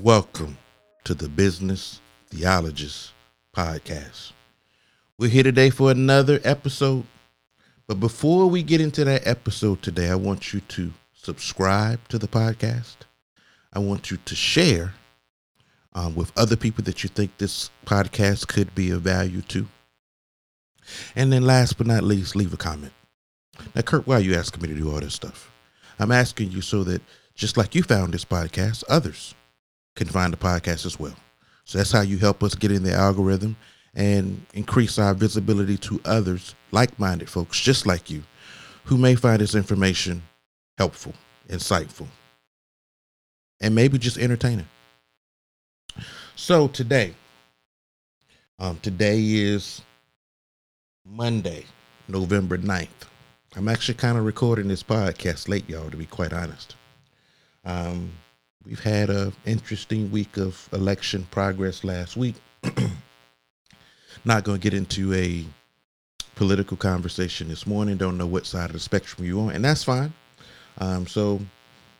Welcome to the Business Theologist Podcast. We're here today for another episode. But before we get into that episode today, I want you to subscribe to the podcast. I want you to share um, with other people that you think this podcast could be of value to. And then last but not least, leave a comment. Now, Kurt, why are you asking me to do all this stuff? I'm asking you so that just like you found this podcast, others can find the podcast as well. So that's how you help us get in the algorithm and increase our visibility to others, like minded folks just like you, who may find this information helpful, insightful, and maybe just entertaining. So today, um, today is Monday, November 9th. I'm actually kind of recording this podcast late, y'all, to be quite honest. Um, we've had a interesting week of election progress last week. Not going to get into a political conversation this morning. Don't know what side of the spectrum you're on, and that's fine. Um, so,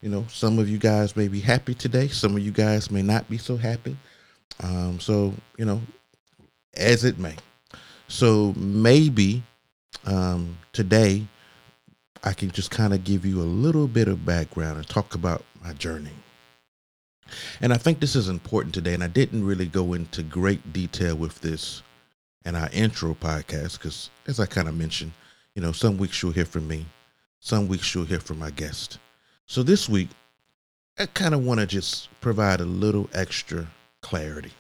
you know, some of you guys may be happy today. Some of you guys may not be so happy. Um, so, you know, as it may. So maybe um, today I can just kind of give you a little bit of background and talk about my journey. And I think this is important today. And I didn't really go into great detail with this in our intro podcast because, as I kind of mentioned, you know, some weeks you'll hear from me, some weeks you'll hear from my guest. So this week, I kind of want to just provide a little extra clarity.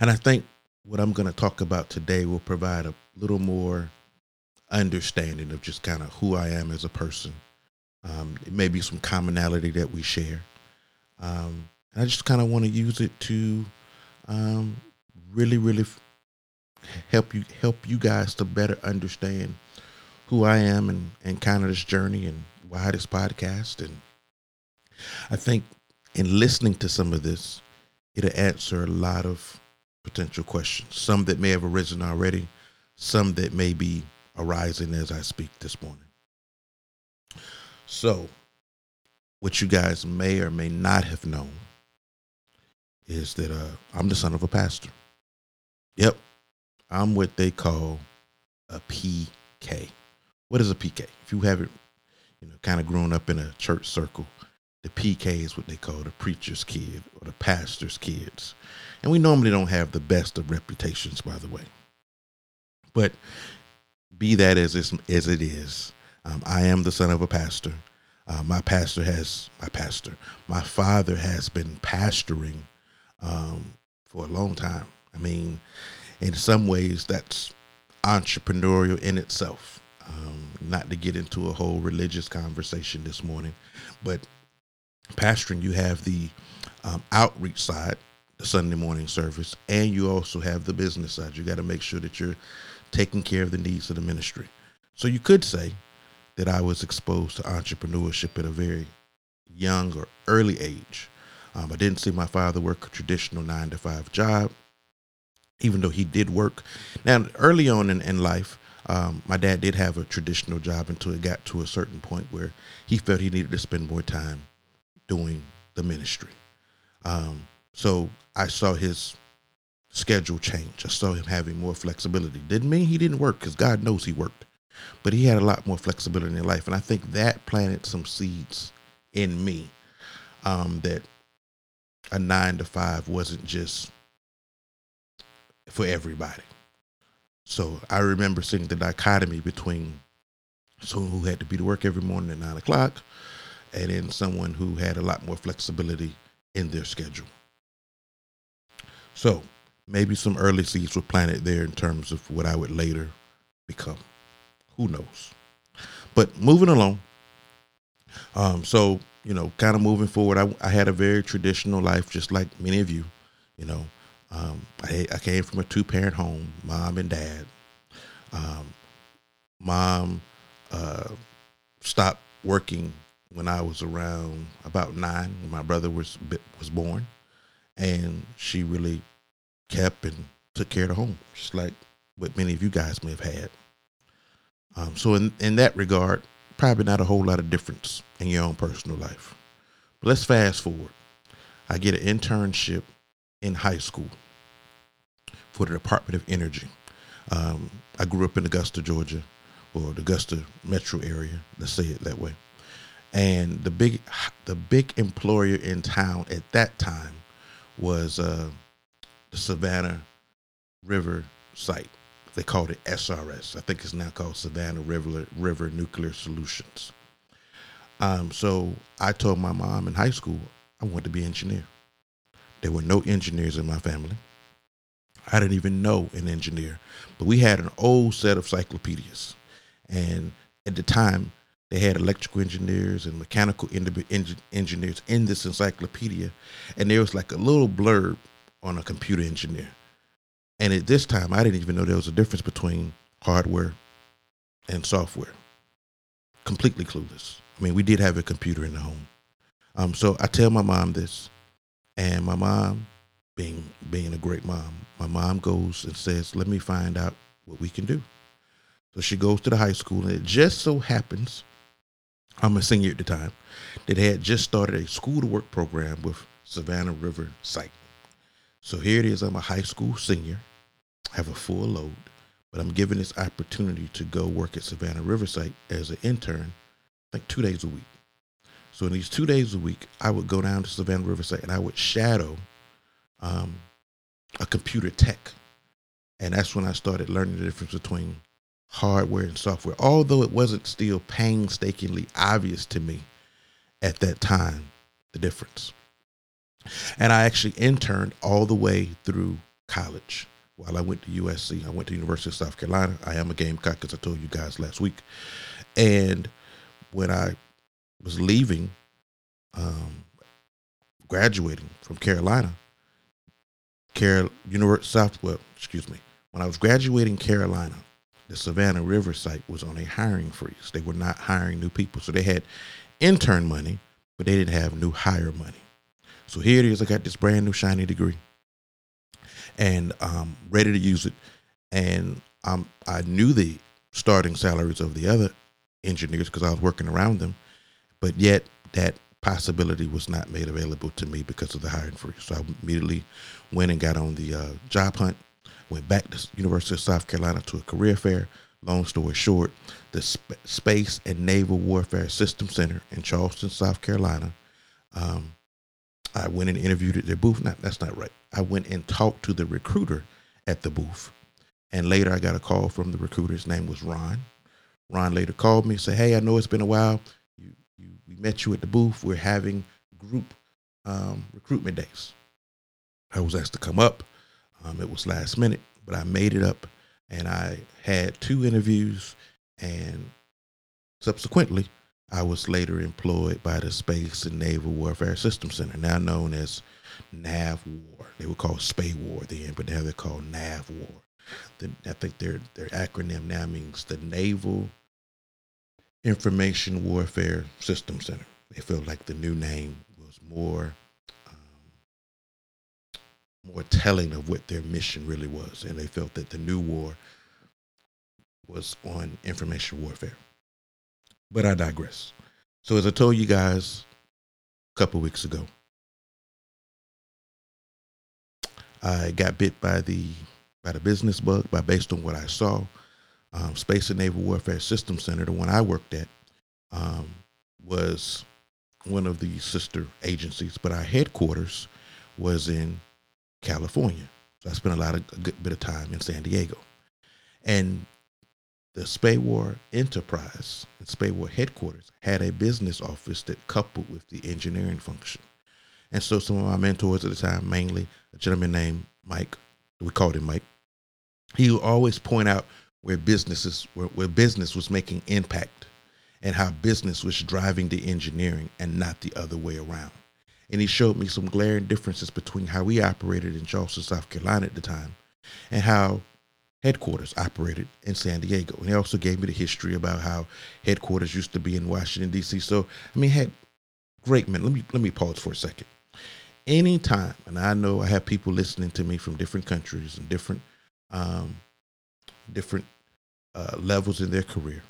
And I think what I'm going to talk about today will provide a little more understanding of just kind of who I am as a person. Um, it may be some commonality that we share. Um, and I just kind of want to use it to um, really, really help you help you guys to better understand who I am and, and kind of this journey and why this podcast. And I think in listening to some of this, it'll answer a lot of potential questions, some that may have arisen already, some that may be arising as I speak this morning. So, what you guys may or may not have known is that uh, I'm the son of a pastor. Yep, I'm what they call a PK. What is a PK? If you haven't, you know, kind of grown up in a church circle, the PK is what they call the preacher's kid or the pastor's kids. And we normally don't have the best of reputations, by the way. But be that as, as it is, um, I am the son of a pastor. Uh, my pastor has, my pastor, my father has been pastoring um, for a long time. I mean, in some ways, that's entrepreneurial in itself. Um, not to get into a whole religious conversation this morning, but pastoring, you have the um, outreach side, the Sunday morning service, and you also have the business side. You got to make sure that you're taking care of the needs of the ministry. So you could say that I was exposed to entrepreneurship at a very young or early age. Um, I didn't see my father work a traditional nine to five job, even though he did work. Now, early on in, in life, um, my dad did have a traditional job until it got to a certain point where he felt he needed to spend more time doing the ministry. Um, so I saw his schedule change. I saw him having more flexibility. Didn't mean he didn't work because God knows he worked, but he had a lot more flexibility in life. And I think that planted some seeds in me um, that a nine to five wasn't just for everybody. So I remember seeing the dichotomy between someone who had to be to work every morning at nine o'clock and then someone who had a lot more flexibility in their schedule. So maybe some early seeds were planted there in terms of what I would later become. Who knows? But moving along. Um, so, you know, kind of moving forward, I, I had a very traditional life, just like many of you. You know, um, I, I came from a two parent home, mom and dad. Um, mom uh, stopped working when I was around about nine, when my brother was was born, and she really kept and took care of the home, just like what many of you guys may have had. Um, so in, in that regard, probably not a whole lot of difference in your own personal life. But let's fast forward. I get an internship in high school for the Department of Energy. Um, I grew up in Augusta, Georgia, or the Augusta metro area. Let's say it that way. And the big, the big employer in town at that time was uh, the Savannah River site. They called it SRS. I think it's now called Savannah River River Nuclear Solutions. Um, so I told my mom in high school I wanted to be an engineer. There were no engineers in my family. I didn't even know an engineer, but we had an old set of encyclopedias, and at the time they had electrical engineers and mechanical engineers in this encyclopedia, and there was like a little blurb on a computer engineer. And at this time, I didn't even know there was a difference between hardware and software. Completely clueless. I mean, we did have a computer in the home. Um, so I tell my mom this, and my mom, being being a great mom, my mom goes and says, "Let me find out what we can do." So she goes to the high school, and it just so happens, I'm a senior at the time, that had just started a school to work program with Savannah River Site. So here it is. I'm a high school senior, have a full load, but I'm given this opportunity to go work at Savannah River Site as an intern, like two days a week. So in these two days a week, I would go down to Savannah River Site and I would shadow um, a computer tech. And that's when I started learning the difference between hardware and software, although it wasn't still painstakingly obvious to me at that time, the difference. And I actually interned all the way through college while I went to USC. I went to University of South Carolina. I am a Gamecock, as I told you guys last week. And when I was leaving, um, graduating from Carolina, Carol University South, well, excuse me, when I was graduating Carolina, the Savannah River site was on a hiring freeze. They were not hiring new people, so they had intern money, but they didn't have new hire money. So here it is. I got this brand new shiny degree, and um, ready to use it. And um, I knew the starting salaries of the other engineers because I was working around them, but yet that possibility was not made available to me because of the hiring freeze. So I immediately went and got on the uh, job hunt. Went back to University of South Carolina to a career fair. Long story short, the Sp- Space and Naval Warfare System Center in Charleston, South Carolina, um, I went and interviewed at their booth. Not that's not right. I went and talked to the recruiter at the booth. And later I got a call from the recruiter. His name was Ron. Ron later called me and said, Hey, I know it's been a while. You, you, we met you at the booth. We're having group um, recruitment days. I was asked to come up. Um, it was last minute, but I made it up and I had two interviews. And subsequently, I was later employed by the Space and Naval Warfare System Center, now known as NAVWAR. They were called SPAWAR then, but now they're called NAVWAR. The, I think their their acronym now means the Naval Information Warfare System Center. They felt like the new name was more um, more telling of what their mission really was, and they felt that the new war was on information warfare. But I digress. So as I told you guys a couple weeks ago, I got bit by the by the business bug by based on what I saw. Um, Space and Naval Warfare Systems Center, the one I worked at, um, was one of the sister agencies, but our headquarters was in California. So I spent a lot of a good bit of time in San Diego. And the SPAWAR enterprise and SPAWAR headquarters had a business office that coupled with the engineering function. And so some of my mentors at the time, mainly a gentleman named Mike, we called him Mike, he would always point out where businesses where, where business was making impact and how business was driving the engineering and not the other way around. And he showed me some glaring differences between how we operated in Charleston, South Carolina at the time, and how headquarters operated in San Diego. And he also gave me the history about how headquarters used to be in Washington D.C. So I mean, had great men. Let me let me pause for a second. Anytime, and I know I have people listening to me from different countries and different um, different uh, levels in their career.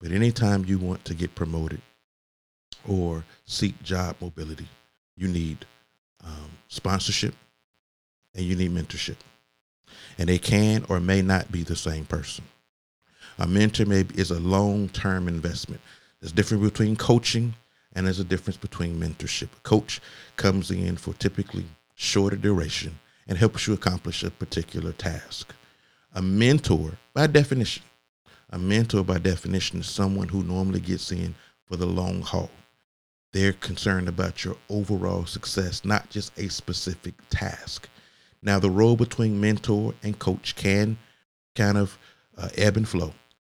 But anytime you want to get promoted or seek job mobility, you need um, sponsorship and you need mentorship. And they can or may not be the same person. A mentor maybe is a long term investment. There's difference between coaching and there's a difference between mentorship. A coach comes in for typically shorter duration and helps you accomplish a particular task. A mentor, by definition, a mentor by definition is someone who normally gets in for the long haul. They're concerned about your overall success, not just a specific task. Now, the role between mentor and coach can kind of uh, ebb and flow,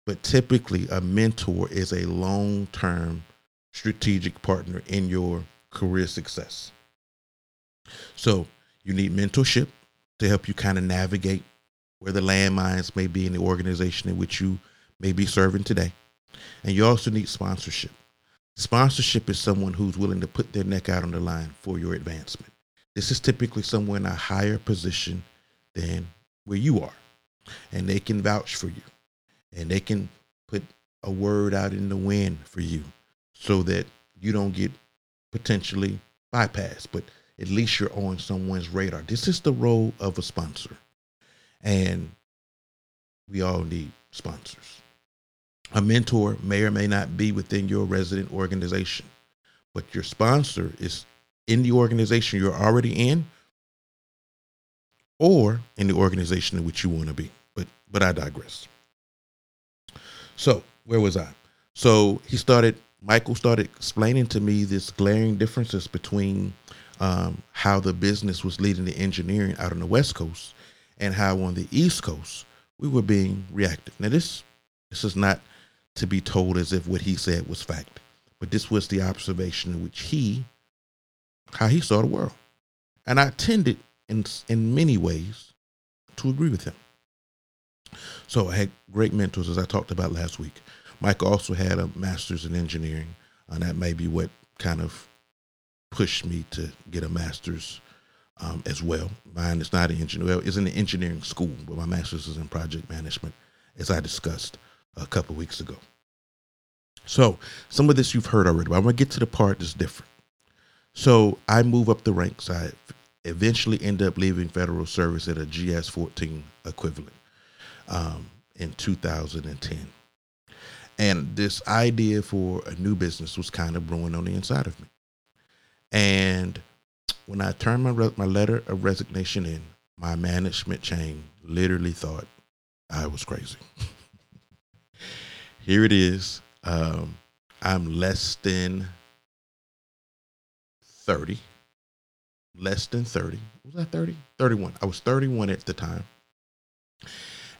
but typically a mentor is a long term strategic partner in your career success. So, you need mentorship to help you kind of navigate where the landmines may be in the organization in which you may be serving today. And you also need sponsorship. Sponsorship is someone who's willing to put their neck out on the line for your advancement. This is typically someone in a higher position than where you are, and they can vouch for you, and they can put a word out in the wind for you so that you don't get potentially bypassed, but at least you're on someone's radar. This is the role of a sponsor. And we all need sponsors. A mentor may or may not be within your resident organization, but your sponsor is in the organization you're already in or in the organization in which you want to be. But but I digress. So, where was I? So, he started Michael started explaining to me this glaring differences between um, how the business was leading the engineering out on the West Coast and how on the East Coast we were being reactive. Now, this this is not to be told as if what he said was fact, but this was the observation in which he, how he saw the world, and I tended in in many ways to agree with him. So I had great mentors, as I talked about last week. Mike also had a master's in engineering, and that may be what kind of pushed me to get a master's um, as well. Mine is not an engineer; well, it's in the engineering school, but my master's is in project management, as I discussed a couple weeks ago. So some of this you've heard already, but I'm gonna get to the part that's different. So I move up the ranks. I eventually end up leaving federal service at a GS 14 equivalent um, in 2010. And this idea for a new business was kind of brewing on the inside of me. And when I turned my, re- my letter of resignation in, my management chain literally thought I was crazy. Here it is. Um, I'm less than 30. Less than 30. Was that 30? 31. I was 31 at the time.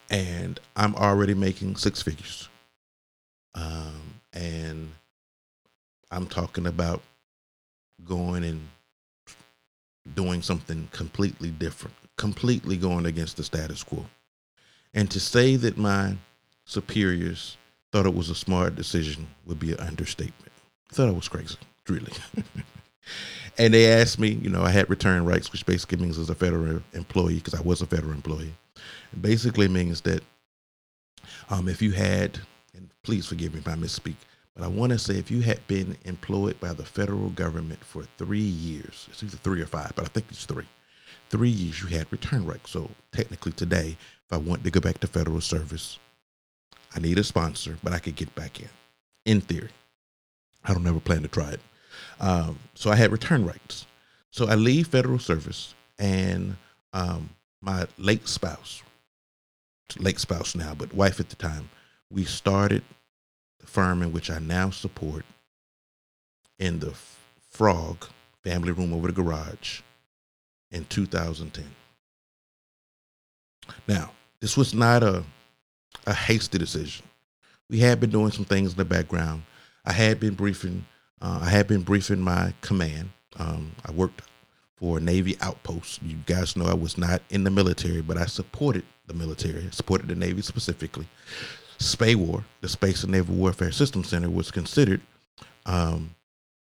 And I'm already making six figures. Um, and I'm talking about going and doing something completely different, completely going against the status quo. And to say that my superiors thought it was a smart decision would be an understatement. thought I was crazy, really. and they asked me, you know, I had return rights, which basically means as a federal employee, because I was a federal employee. It basically means that um, if you had, please forgive me if I misspeak, but I want to say if you had been employed by the federal government for three years, it's either three or five, but I think it's three. Three years you had return rights. So technically today, if I want to go back to federal service, I need a sponsor, but I could get back in, in theory. I don't ever plan to try it. Um, so I had return rights. So I leave federal service, and um, my late spouse, late spouse now, but wife at the time, we started the firm in which I now support in the Frog family room over the garage in 2010. Now, this was not a a hasty decision. We had been doing some things in the background. I had been briefing. Uh, I had been briefing my command. Um, I worked for a Navy outpost. You guys know I was not in the military, but I supported the military. Supported the Navy specifically. SPAWAR, the Space and Naval Warfare Systems Center, was considered um,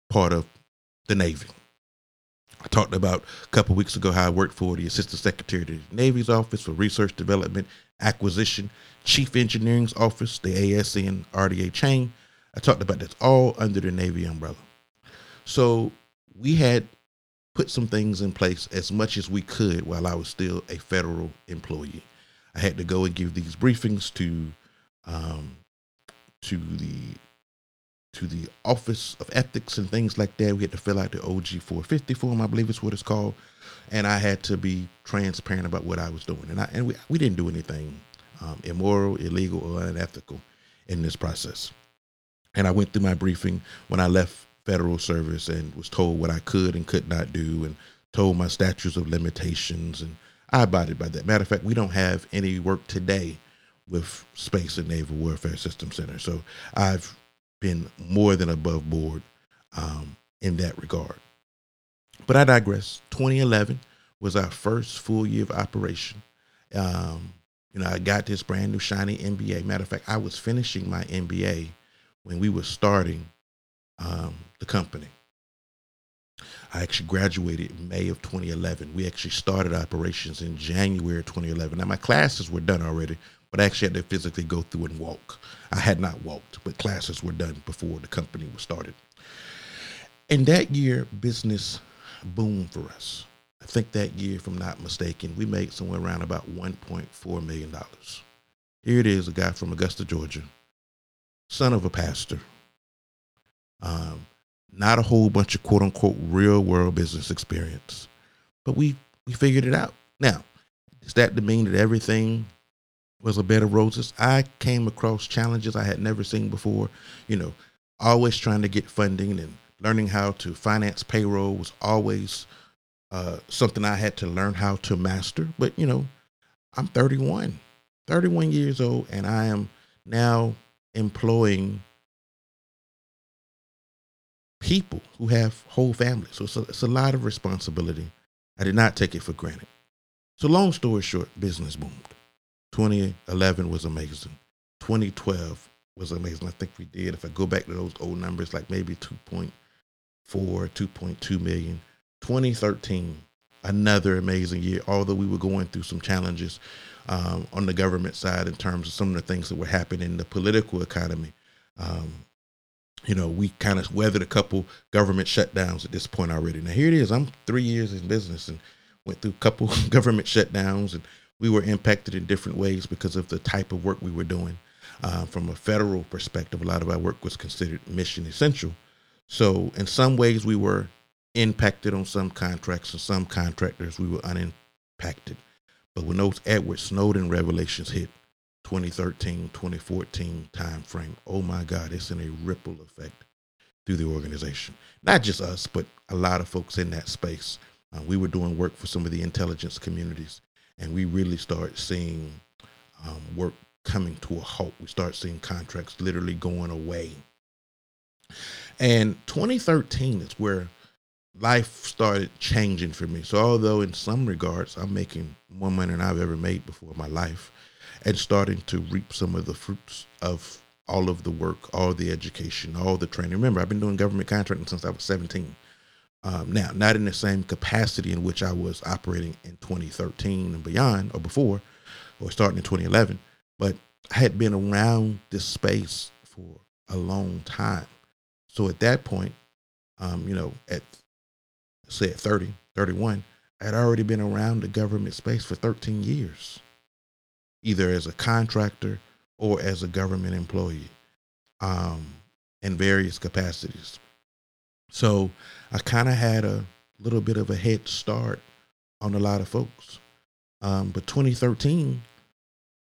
part of the Navy. I talked about a couple weeks ago how I worked for the Assistant Secretary of the Navy's Office for Research Development, Acquisition, Chief Engineering's Office, the ASN RDA chain. I talked about that's all under the Navy umbrella. So we had put some things in place as much as we could while I was still a federal employee. I had to go and give these briefings to um, to the to the Office of Ethics and things like that. We had to fill out the OG 450 form, I believe is what it's called, and I had to be transparent about what I was doing. And I and we we didn't do anything um, immoral, illegal, or unethical in this process. And I went through my briefing when I left federal service and was told what I could and could not do, and told my statutes of limitations, and I abided by that. Matter of fact, we don't have any work today with Space and Naval Warfare System Center, so I've been more than above board um, in that regard. But I digress. 2011 was our first full year of operation. Um, you know, I got this brand new shiny MBA. Matter of fact, I was finishing my MBA when we were starting um, the company. I actually graduated in May of 2011. We actually started operations in January 2011. Now, my classes were done already, but I actually had to physically go through and walk. I had not walked, but classes were done before the company was started. And that year, business boomed for us. I think that year, if I'm not mistaken, we made somewhere around about $1.4 million. Here it is, a guy from Augusta, Georgia, son of a pastor. Um, not a whole bunch of quote unquote real world business experience, but we, we figured it out. Now, does that mean that everything was a bed of roses? I came across challenges I had never seen before. You know, always trying to get funding and learning how to finance payroll was always uh, something I had to learn how to master. But, you know, I'm 31, 31 years old, and I am now employing people who have whole families. So it's a, it's a lot of responsibility. I did not take it for granted. So, long story short, business boomed. 2011 was amazing. 2012 was amazing. I think we did, if I go back to those old numbers, like maybe 2.4, 2.2 million. 2013, another amazing year, although we were going through some challenges um, on the government side in terms of some of the things that were happening in the political economy. Um, you know, we kind of weathered a couple government shutdowns at this point already. Now here it is. I'm three years in business and went through a couple government shutdowns, and we were impacted in different ways because of the type of work we were doing. Uh, from a federal perspective, a lot of our work was considered mission essential. So in some ways, we were impacted on some contracts and some contractors we were unimpacted. But when those Edward Snowden revelations hit 2013, 2014 timeframe, oh my God, it's in a ripple effect through the organization. Not just us, but a lot of folks in that space. Uh, we were doing work for some of the intelligence communities, and we really start seeing um, work coming to a halt. We start seeing contracts literally going away. And 2013 is where life started changing for me. So although in some regards I'm making more money than I've ever made before in my life and starting to reap some of the fruits of all of the work, all the education, all the training. Remember, I've been doing government contracting since I was 17. Um, now, not in the same capacity in which I was operating in 2013 and beyond or before, or starting in 2011, but I had been around this space for a long time. So at that point, um, you know, at say at 30, 31, I had already been around the government space for 13 years, either as a contractor or as a government employee um, in various capacities. So I kind of had a little bit of a head start on a lot of folks. Um, but 2013,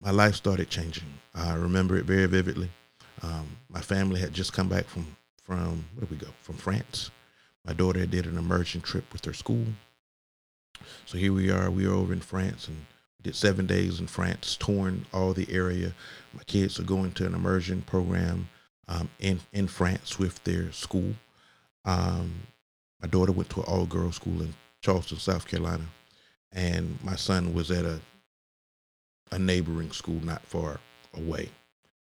my life started changing. I remember it very vividly. Um, my family had just come back from from where did we go? From France. My daughter did an immersion trip with her school. So here we are. We are over in France and did seven days in France, touring all the area. My kids are going to an immersion program um, in in France with their school. Um, my daughter went to an all girls school in Charleston, South Carolina, and my son was at a a neighboring school not far away.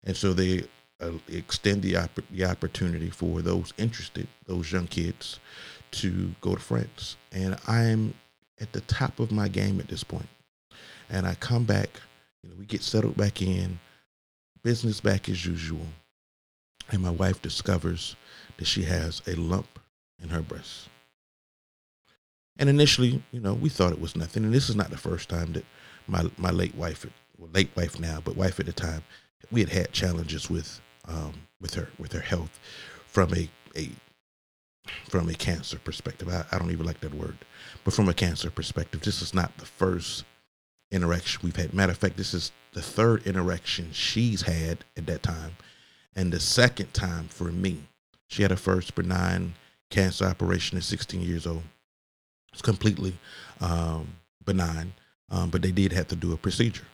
And so they uh, extend the, opp- the opportunity for those interested, those young kids, to go to France. And I'm at the top of my game at this point. And I come back, you know, we get settled back in, business back as usual. And my wife discovers that she has a lump in her breasts. And initially, you know, we thought it was nothing. And this is not the first time that my my late wife, well, late wife now, but wife at the time, we had had challenges with um, with her with her health from a a from a cancer perspective. I, I don't even like that word, but from a cancer perspective, this is not the first interaction we've had. Matter of fact, this is the third interaction she's had at that time, and the second time for me. She had her first benign cancer operation at 16 years old. It's completely um, benign, um, but they did have to do a procedure.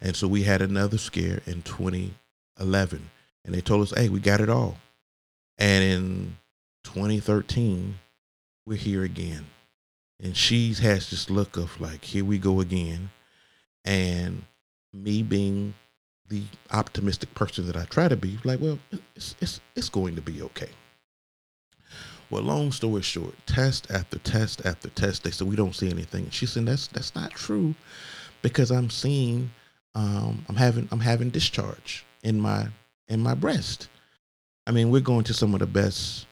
And so we had another scare in 2011, and they told us, hey, we got it all. And in 2013, we're here again. And she has this look of like, here we go again. And me being the optimistic person that I try to be, like, well, it's, it's, it's going to be okay. Well, long story short, test after test after test, they said we don't see anything. She said that's that's not true, because I'm seeing, um, I'm having I'm having discharge in my in my breast. I mean, we're going to some of the best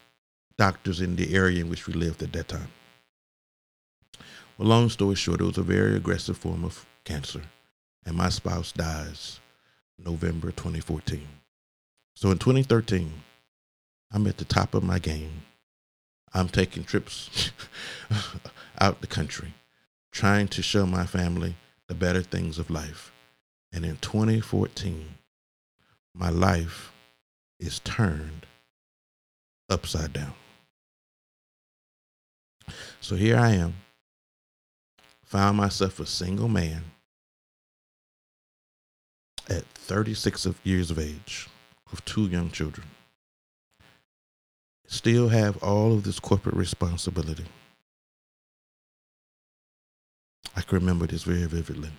doctors in the area in which we lived at that time. Well, long story short, it was a very aggressive form of cancer, and my spouse dies November 2014. So in 2013, I'm at the top of my game. I'm taking trips out the country, trying to show my family the better things of life. And in 2014, my life is turned upside down. So here I am, found myself a single man at 36 years of age with two young children still have all of this corporate responsibility. I can remember this very vividly.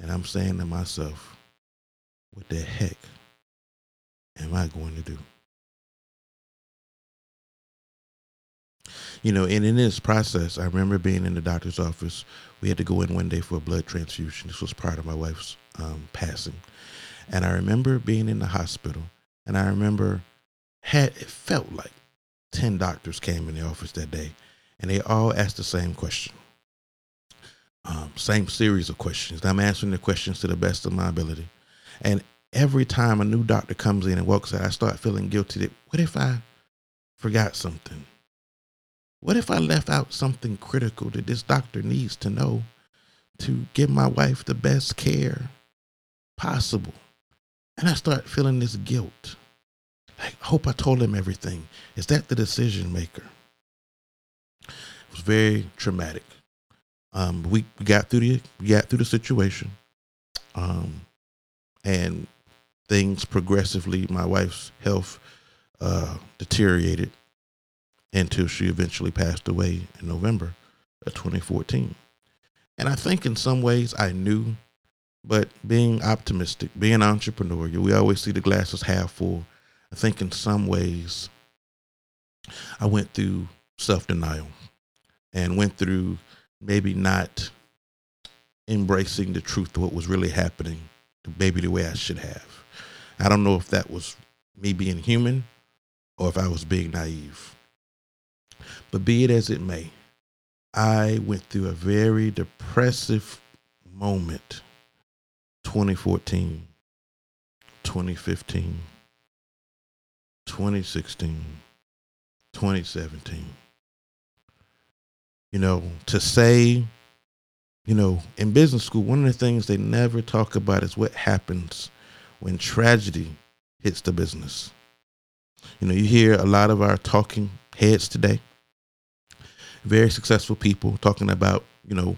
And I'm saying to myself, what the heck am I going to do? You know, and in this process, I remember being in the doctor's office. We had to go in one day for a blood transfusion. This was prior to my wife's um, passing. And I remember being in the hospital, and I remember had it felt like 10 doctors came in the office that day and they all asked the same question. Um, same series of questions. I'm answering the questions to the best of my ability. And every time a new doctor comes in and walks out i start feeling guilty that what if i forgot something? What if i left out something critical that this doctor needs to know to give my wife the best care possible? And i start feeling this guilt I hope I told him everything. Is that the decision maker? It was very traumatic. Um, we, got through the got through the situation, um, and things progressively. My wife's health uh, deteriorated until she eventually passed away in November of 2014. And I think in some ways I knew, but being optimistic, being entrepreneurial, we always see the glasses half full. I think in some ways I went through self denial and went through maybe not embracing the truth of what was really happening, maybe the way I should have. I don't know if that was me being human or if I was being naive. But be it as it may, I went through a very depressive moment 2014, 2015. 2016, 2017. You know, to say, you know, in business school, one of the things they never talk about is what happens when tragedy hits the business. You know, you hear a lot of our talking heads today, very successful people talking about, you know,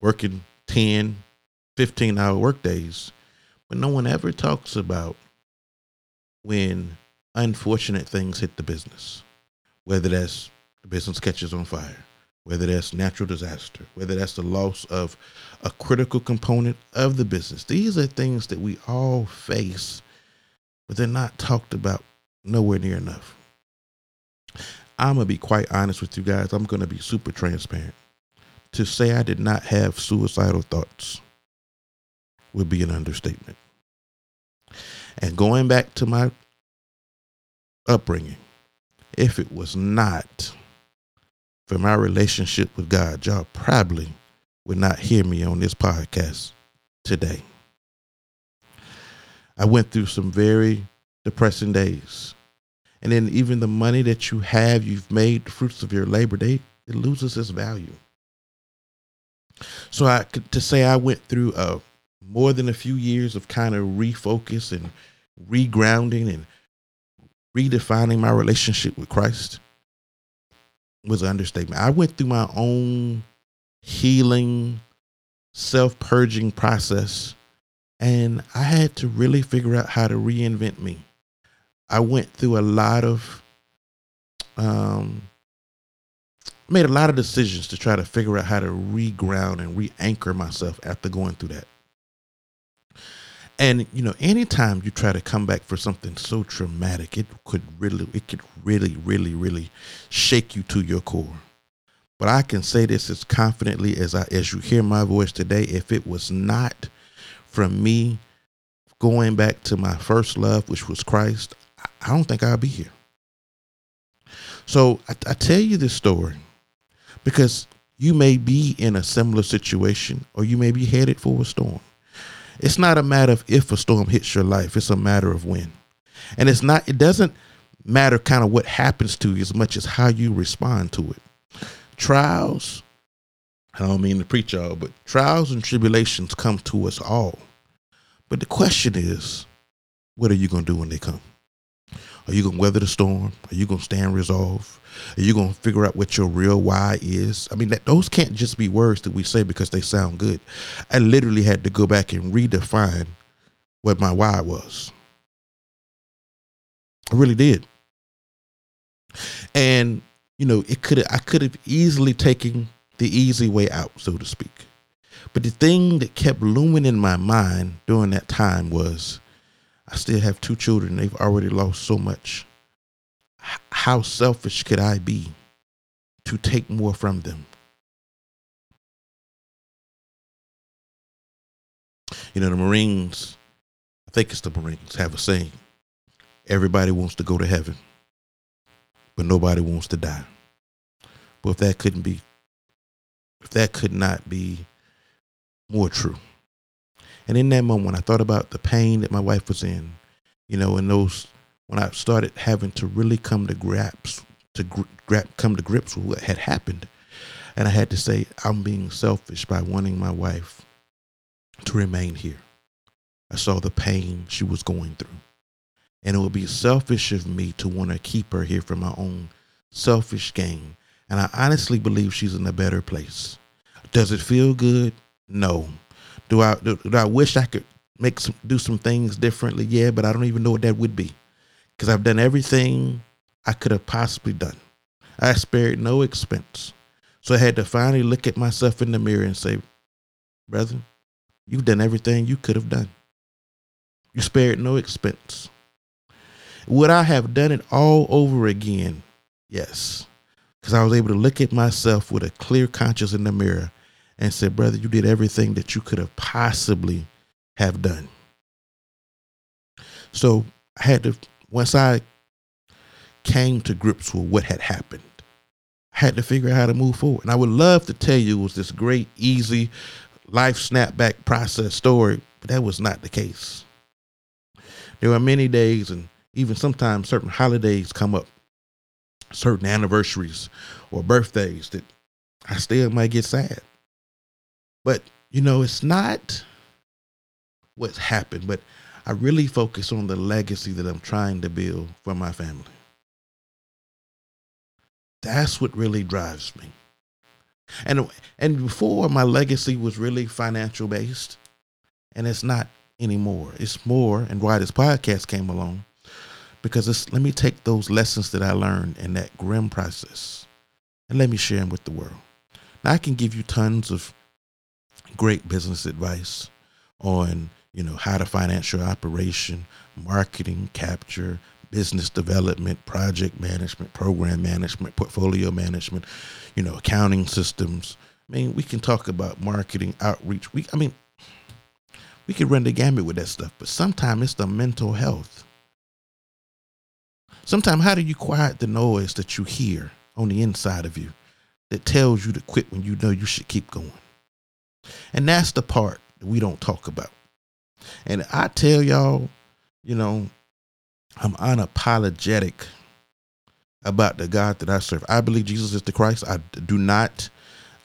working 10, 15 hour work days, but no one ever talks about when unfortunate things hit the business, whether that's the business catches on fire, whether that's natural disaster, whether that's the loss of a critical component of the business. These are things that we all face, but they're not talked about nowhere near enough. I'm going to be quite honest with you guys. I'm going to be super transparent. To say I did not have suicidal thoughts would be an understatement. And going back to my upbringing, if it was not for my relationship with God, y'all probably would not hear me on this podcast today. I went through some very depressing days. And then even the money that you have, you've made, the fruits of your labor, they it loses its value. So I to say I went through a more than a few years of kind of refocus and regrounding and redefining my relationship with Christ was an understatement. I went through my own healing, self purging process, and I had to really figure out how to reinvent me. I went through a lot of, um, made a lot of decisions to try to figure out how to reground and re anchor myself after going through that. And you know, anytime you try to come back for something so traumatic, it could really, it could really, really, really shake you to your core. But I can say this as confidently as I, as you hear my voice today. If it was not from me going back to my first love, which was Christ, I don't think I'd be here. So I, I tell you this story because you may be in a similar situation, or you may be headed for a storm. It's not a matter of if a storm hits your life, it's a matter of when. And it's not, it doesn't matter kind of what happens to you as much as how you respond to it. Trials, I don't mean to preach y'all, but trials and tribulations come to us all. But the question is, what are you going to do when they come? Are you going to weather the storm? Are you going to stand resolved? Are you going to figure out what your real why is? I mean, that, those can't just be words that we say because they sound good. I literally had to go back and redefine what my why was. I really did. And you know, it could I could have easily taken the easy way out, so to speak. But the thing that kept looming in my mind during that time was I still have two children. They've already lost so much. How selfish could I be to take more from them? You know, the Marines, I think it's the Marines, have a saying everybody wants to go to heaven, but nobody wants to die. But if that couldn't be, if that could not be more true. And in that moment, I thought about the pain that my wife was in, you know, and those when I started having to really come to grips to gra- come to grips with what had happened, and I had to say I'm being selfish by wanting my wife to remain here. I saw the pain she was going through, and it would be selfish of me to want to keep her here for my own selfish gain. And I honestly believe she's in a better place. Does it feel good? No. Do I do, do I wish I could make some do some things differently? Yeah, but I don't even know what that would be because I've done everything I could have possibly done. I spared no expense. So I had to finally look at myself in the mirror and say, brother, you've done everything you could have done. You spared no expense. Would I have done it all over again? Yes. Because I was able to look at myself with a clear conscience in the mirror and said, Brother, you did everything that you could have possibly have done. So I had to, once I came to grips with what had happened, I had to figure out how to move forward. And I would love to tell you it was this great, easy life snapback process story, but that was not the case. There were many days and even sometimes certain holidays come up, certain anniversaries or birthdays that I still might get sad. But, you know, it's not what's happened, but I really focus on the legacy that I'm trying to build for my family. That's what really drives me. And and before my legacy was really financial based, and it's not anymore. It's more, and why this podcast came along, because it's let me take those lessons that I learned in that grim process, and let me share them with the world. Now I can give you tons of great business advice on you know how to finance your operation, marketing, capture, business development, project management, program management, portfolio management, you know, accounting systems. I mean, we can talk about marketing, outreach. We, I mean, we could run the gamut with that stuff, but sometimes it's the mental health. Sometimes, how do you quiet the noise that you hear on the inside of you that tells you to quit when you know you should keep going. And that's the part that we don't talk about. And I tell y'all, you know, I'm unapologetic about the God that I serve. I believe Jesus is the Christ. I do not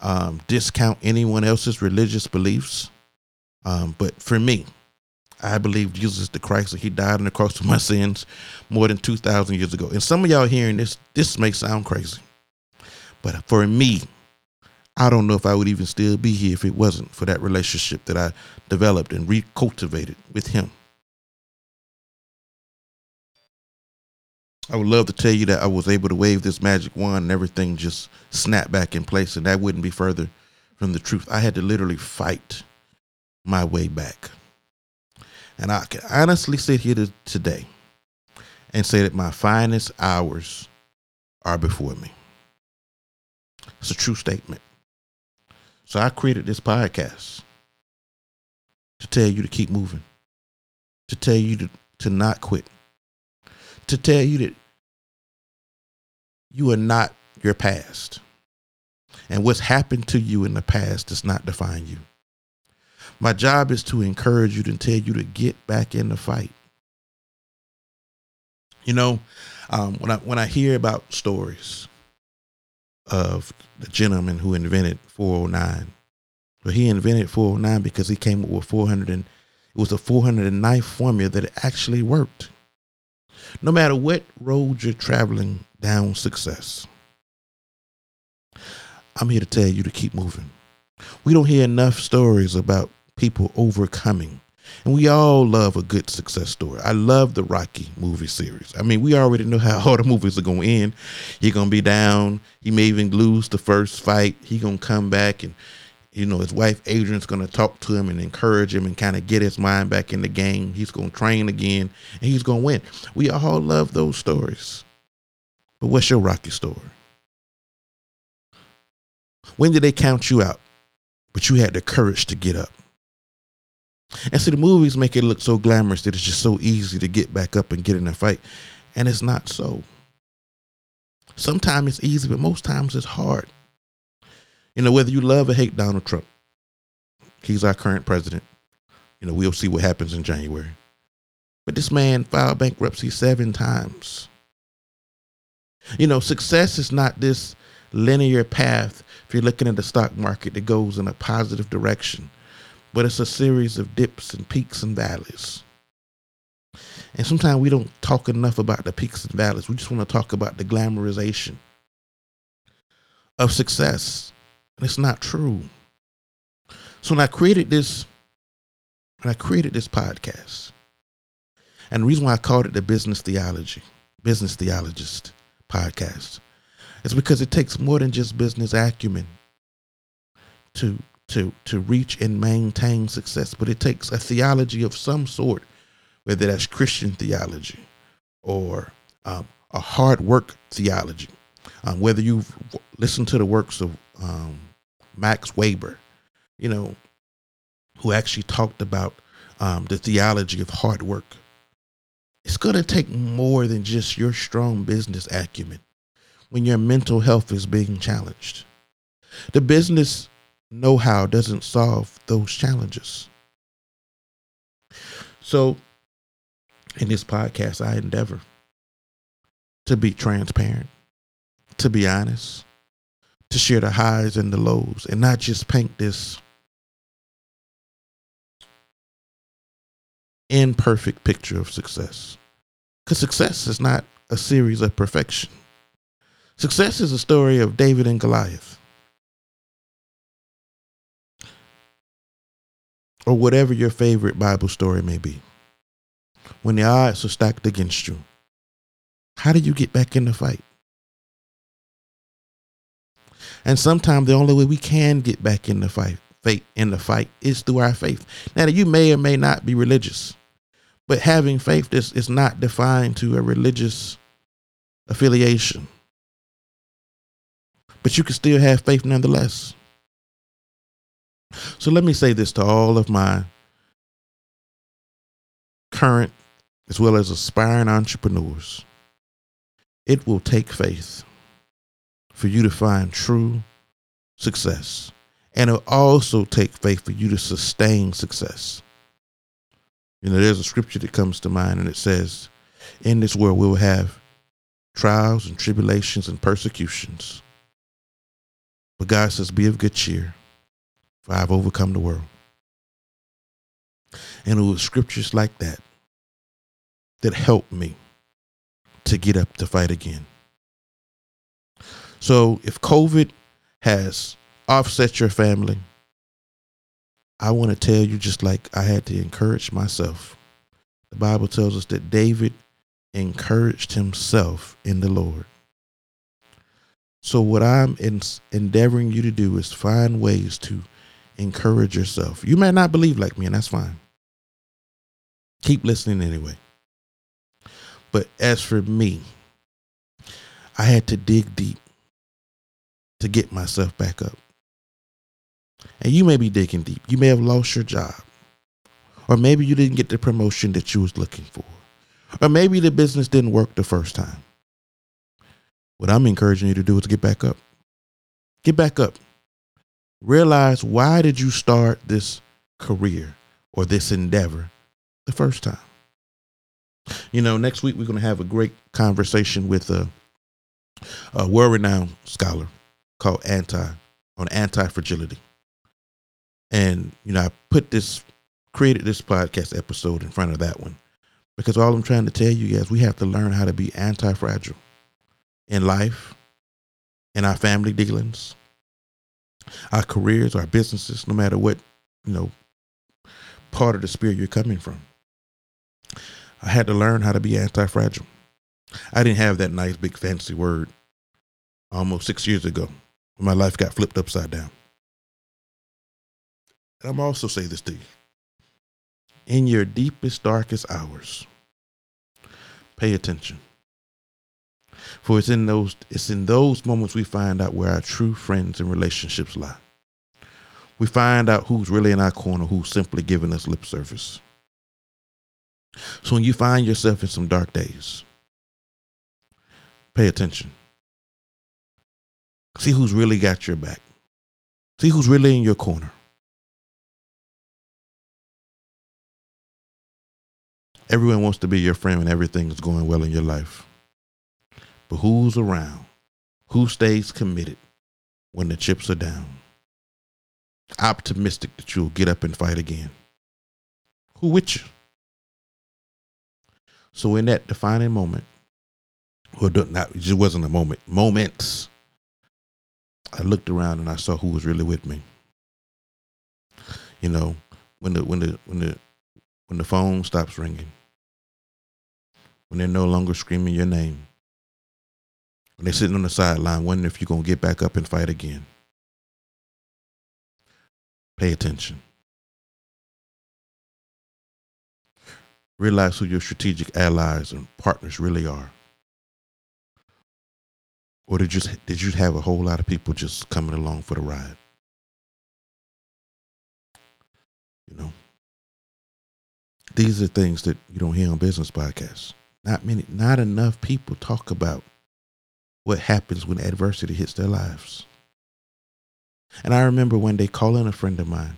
um, discount anyone else's religious beliefs. Um, but for me, I believe Jesus is the Christ and he died on the cross for my sins more than 2,000 years ago. And some of y'all hearing this, this may sound crazy. But for me, I don't know if I would even still be here if it wasn't for that relationship that I developed and recultivated with him. I would love to tell you that I was able to wave this magic wand and everything just snapped back in place, and that wouldn't be further from the truth. I had to literally fight my way back. And I can honestly sit here to, today and say that my finest hours are before me. It's a true statement. So I created this podcast to tell you to keep moving, to tell you to, to not quit, to tell you that you are not your past. And what's happened to you in the past does not define you. My job is to encourage you to tell you to get back in the fight. You know, um, when I when I hear about stories of the gentleman who invented 409, but he invented 409 because he came up with 400 and it was a 409 formula that actually worked. No matter what road you're traveling down success, I'm here to tell you to keep moving. We don't hear enough stories about people overcoming. And we all love a good success story. I love the Rocky movie series. I mean, we already know how all the movies are going to end. He's going to be down. He may even lose the first fight. He going to come back and, you know, his wife Adrian's going to talk to him and encourage him and kind of get his mind back in the game. He's going to train again and he's going to win. We all love those stories. But what's your Rocky story? When did they count you out? But you had the courage to get up. And see, the movies make it look so glamorous that it's just so easy to get back up and get in a fight. And it's not so. Sometimes it's easy, but most times it's hard. You know, whether you love or hate Donald Trump, he's our current president. You know, we'll see what happens in January. But this man filed bankruptcy seven times. You know, success is not this linear path if you're looking at the stock market that goes in a positive direction but it's a series of dips and peaks and valleys. And sometimes we don't talk enough about the peaks and valleys. We just want to talk about the glamorization of success. And it's not true. So when I created this, when I created this podcast, and the reason why I called it the business theology, business theologist podcast, is because it takes more than just business acumen to to to reach and maintain success. But it takes a theology of some sort, whether that's Christian theology or um, a hard work theology. Um, whether you've listened to the works of um, Max Weber, you know, who actually talked about um, the theology of hard work. It's going to take more than just your strong business acumen when your mental health is being challenged. The business know how doesn't solve those challenges. So, in this podcast, I endeavor to be transparent, to be honest, to share the highs and the lows, and not just paint this imperfect picture of success. Because success is not a series of perfection. Success is a story of David and Goliath. Or whatever your favorite Bible story may be, when the odds are stacked against you, how do you get back in the fight? And sometimes the only way we can get back in the fight, faith in the fight, is through our faith. Now, you may or may not be religious, but having faith is, is not defined to a religious affiliation. But you can still have faith nonetheless. So let me say this to all of my current as well as aspiring entrepreneurs. It will take faith for you to find true success. And it'll also take faith for you to sustain success. You know, there's a scripture that comes to mind and it says, In this world we will have trials and tribulations and persecutions. But God says, Be of good cheer, for I've overcome the world. And it was scriptures like that that helped me to get up to fight again. So if COVID has offset your family, I want to tell you just like I had to encourage myself. The Bible tells us that David encouraged himself in the Lord. So, what I'm in, endeavoring you to do is find ways to encourage yourself. You may not believe like me, and that's fine. Keep listening anyway. But as for me, I had to dig deep to get myself back up. And you may be digging deep. You may have lost your job. Or maybe you didn't get the promotion that you was looking for. Or maybe the business didn't work the first time. What I'm encouraging you to do is get back up. Get back up. Realize why did you start this career or this endeavor the first time? You know, next week we're going to have a great conversation with a, a world-renowned scholar called Anti on anti-fragility. And you know, I put this created this podcast episode in front of that one because all I'm trying to tell you guys, we have to learn how to be anti-fragile in life, in our family dealings, our careers, our businesses, no matter what, you know, part of the spirit you're coming from. I had to learn how to be anti fragile. I didn't have that nice big fancy word almost six years ago when my life got flipped upside down. And I'm also say this to you. In your deepest, darkest hours, pay attention. For it's in those it's in those moments we find out where our true friends and relationships lie. We find out who's really in our corner, who's simply giving us lip service. So when you find yourself in some dark days, pay attention. See who's really got your back. See who's really in your corner. Everyone wants to be your friend when everything's going well in your life. But who's around? Who stays committed when the chips are down? Optimistic that you'll get up and fight again. Who with you? So in that defining moment, well, not it just wasn't a moment, moments. I looked around and I saw who was really with me. You know, when the when the when the when the phone stops ringing, when they're no longer screaming your name, when they're sitting on the sideline wondering if you're going to get back up and fight again. Pay attention. Realize who your strategic allies and partners really are. Or did you, did you have a whole lot of people just coming along for the ride? You know, these are things that you don't hear on business podcasts. Not many, not enough people talk about what happens when adversity hits their lives. And I remember one day calling a friend of mine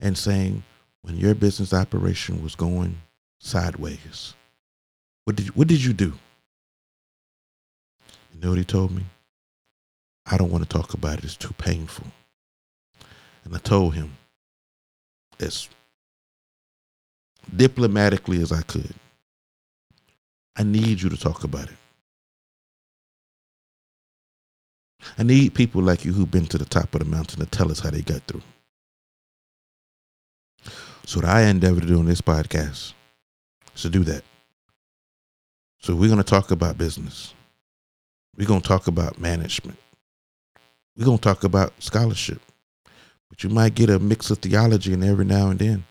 and saying, when your business operation was going sideways, what did what did you do? You know what he told me? I don't want to talk about it. It's too painful. And I told him as diplomatically as I could, I need you to talk about it. I need people like you who've been to the top of the mountain to tell us how they got through. So what I endeavor to do on this podcast is to do that. So we're going to talk about business. We're going to talk about management. We're going to talk about scholarship. But you might get a mix of theology in every now and then.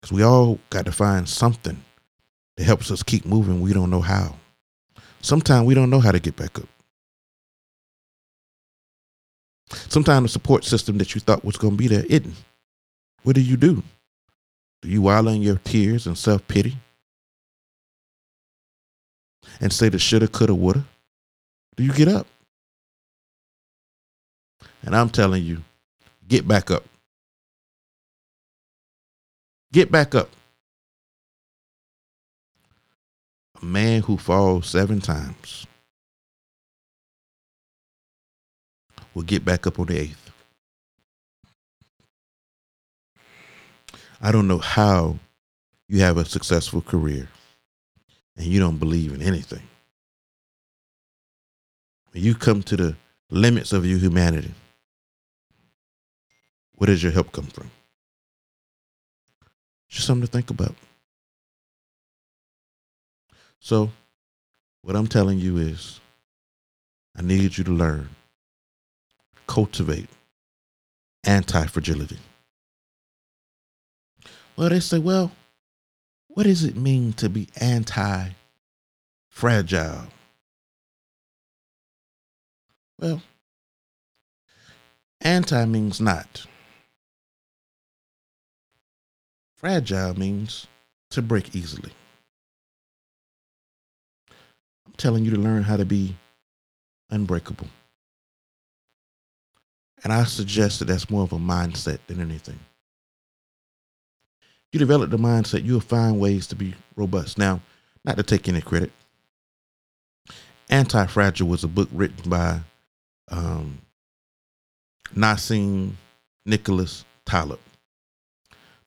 Because we all got to find something that helps us keep moving. We don't know how. Sometimes we don't know how to get back up. Sometimes the support system that you thought was going to be there isn't. What do you do? Do you wallow in your tears and self pity? And say the shoulda, coulda, woulda? Do you get up? And I'm telling you, get back up. Get back up. A man who falls seven times will get back up on the eighth. I don't know how you have a successful career and you don't believe in anything. When you come to the limits of your humanity, where does your help come from? Just something to think about. So, what I'm telling you is, I need you to learn, cultivate anti fragility. Well, they say, well, what does it mean to be anti fragile? Well, anti means not. Fragile means to break easily. I'm telling you to learn how to be unbreakable. And I suggest that that's more of a mindset than anything. You develop the mindset, you'll find ways to be robust. Now, not to take any credit, Anti Fragile was a book written by um, Nassim Nicholas Taleb,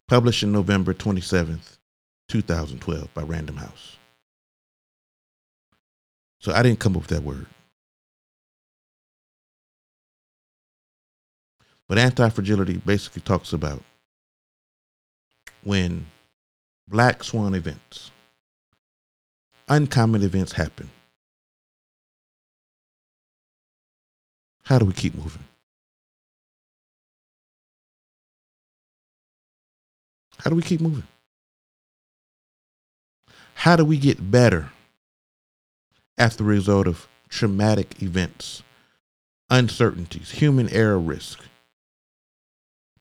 published in November 27th, 2012 by Random House. So I didn't come up with that word. But anti fragility basically talks about when black swan events, uncommon events happen. How do we keep moving? How do we keep moving? How do we get better as the result of traumatic events, uncertainties, human error risk,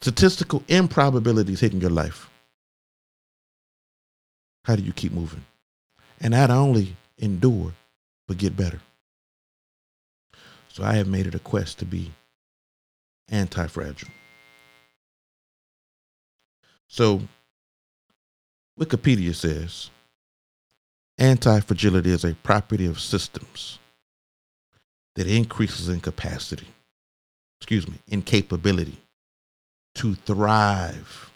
statistical improbabilities hitting your life? How do you keep moving? And not only endure, but get better. So I have made it a quest to be anti fragile. So Wikipedia says anti fragility is a property of systems that increases in capacity, excuse me, in capability to thrive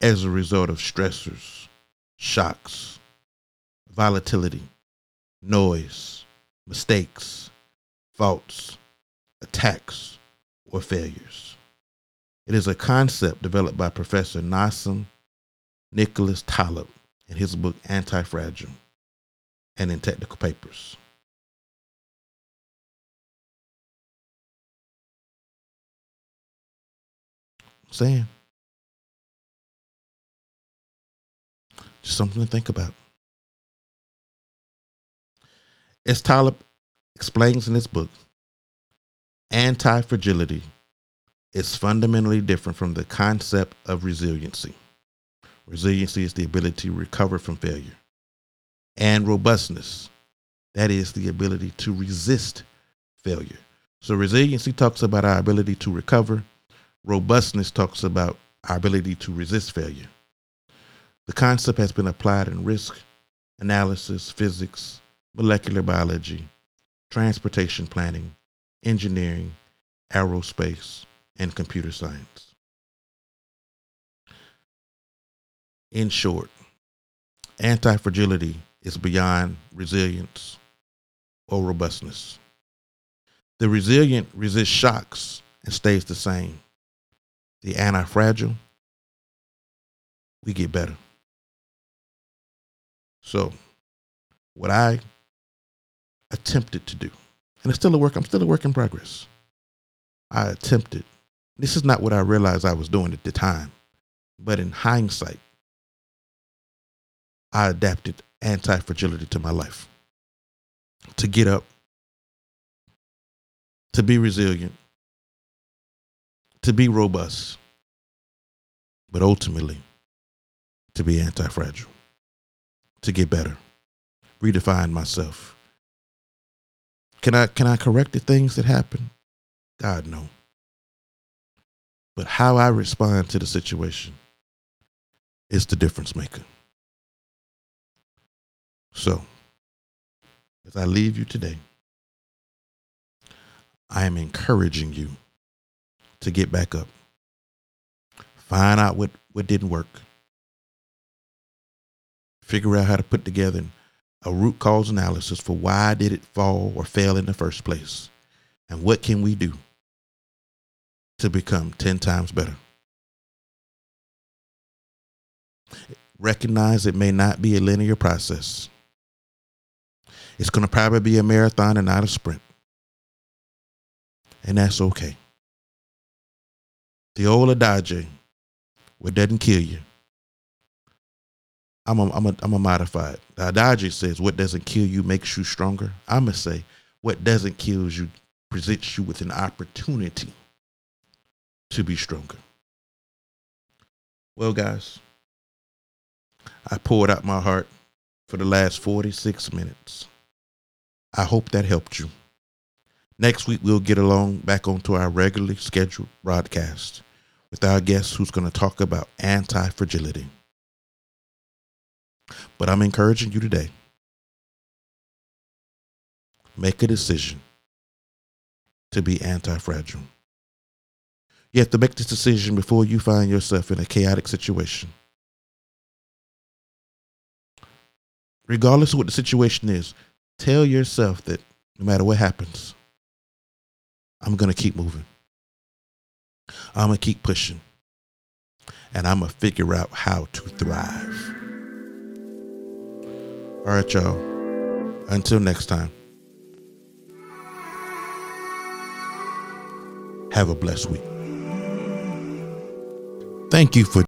as a result of stressors, shocks, volatility, noise, mistakes, faults, attacks, or failures. It is a concept developed by Professor Nassim Nicholas Taleb in his book Anti Fragile and in technical papers. Saying just something to think about. As Taleb explains in his book, anti fragility is fundamentally different from the concept of resiliency. Resiliency is the ability to recover from failure, and robustness, that is the ability to resist failure. So, resiliency talks about our ability to recover, robustness talks about our ability to resist failure. The concept has been applied in risk analysis, physics, molecular biology, transportation planning, engineering, aerospace, and computer science. In short, anti fragility is beyond resilience or robustness. The resilient resists shocks and stays the same. The anti fragile, we get better. So, what I attempted to do. And it's still a work, I'm still a work in progress. I attempted. This is not what I realized I was doing at the time. But in hindsight, I adapted anti fragility to my life. To get up, to be resilient, to be robust, but ultimately to be anti fragile, to get better, redefine myself can I can I correct the things that happen? God no. But how I respond to the situation is the difference maker. So, as I leave you today, I am encouraging you to get back up. Find out what, what didn't work. Figure out how to put together a root cause analysis for why did it fall or fail in the first place. And what can we do to become 10 times better? Recognize it may not be a linear process. It's going to probably be a marathon and not a sprint. And that's okay. The old adage, what doesn't kill you. I'm a, I'm a, I'm a modify it. The adage says, what doesn't kill you makes you stronger. I'm going to say, what doesn't kill you presents you with an opportunity to be stronger. Well, guys, I poured out my heart for the last 46 minutes. I hope that helped you. Next week, we'll get along back onto our regularly scheduled broadcast with our guest who's going to talk about anti fragility. But I'm encouraging you today make a decision to be anti fragile. You have to make this decision before you find yourself in a chaotic situation. Regardless of what the situation is, tell yourself that no matter what happens, I'm going to keep moving. I'm going to keep pushing. And I'm going to figure out how to thrive. All right, y'all. Until next time. Have a blessed week. Thank you for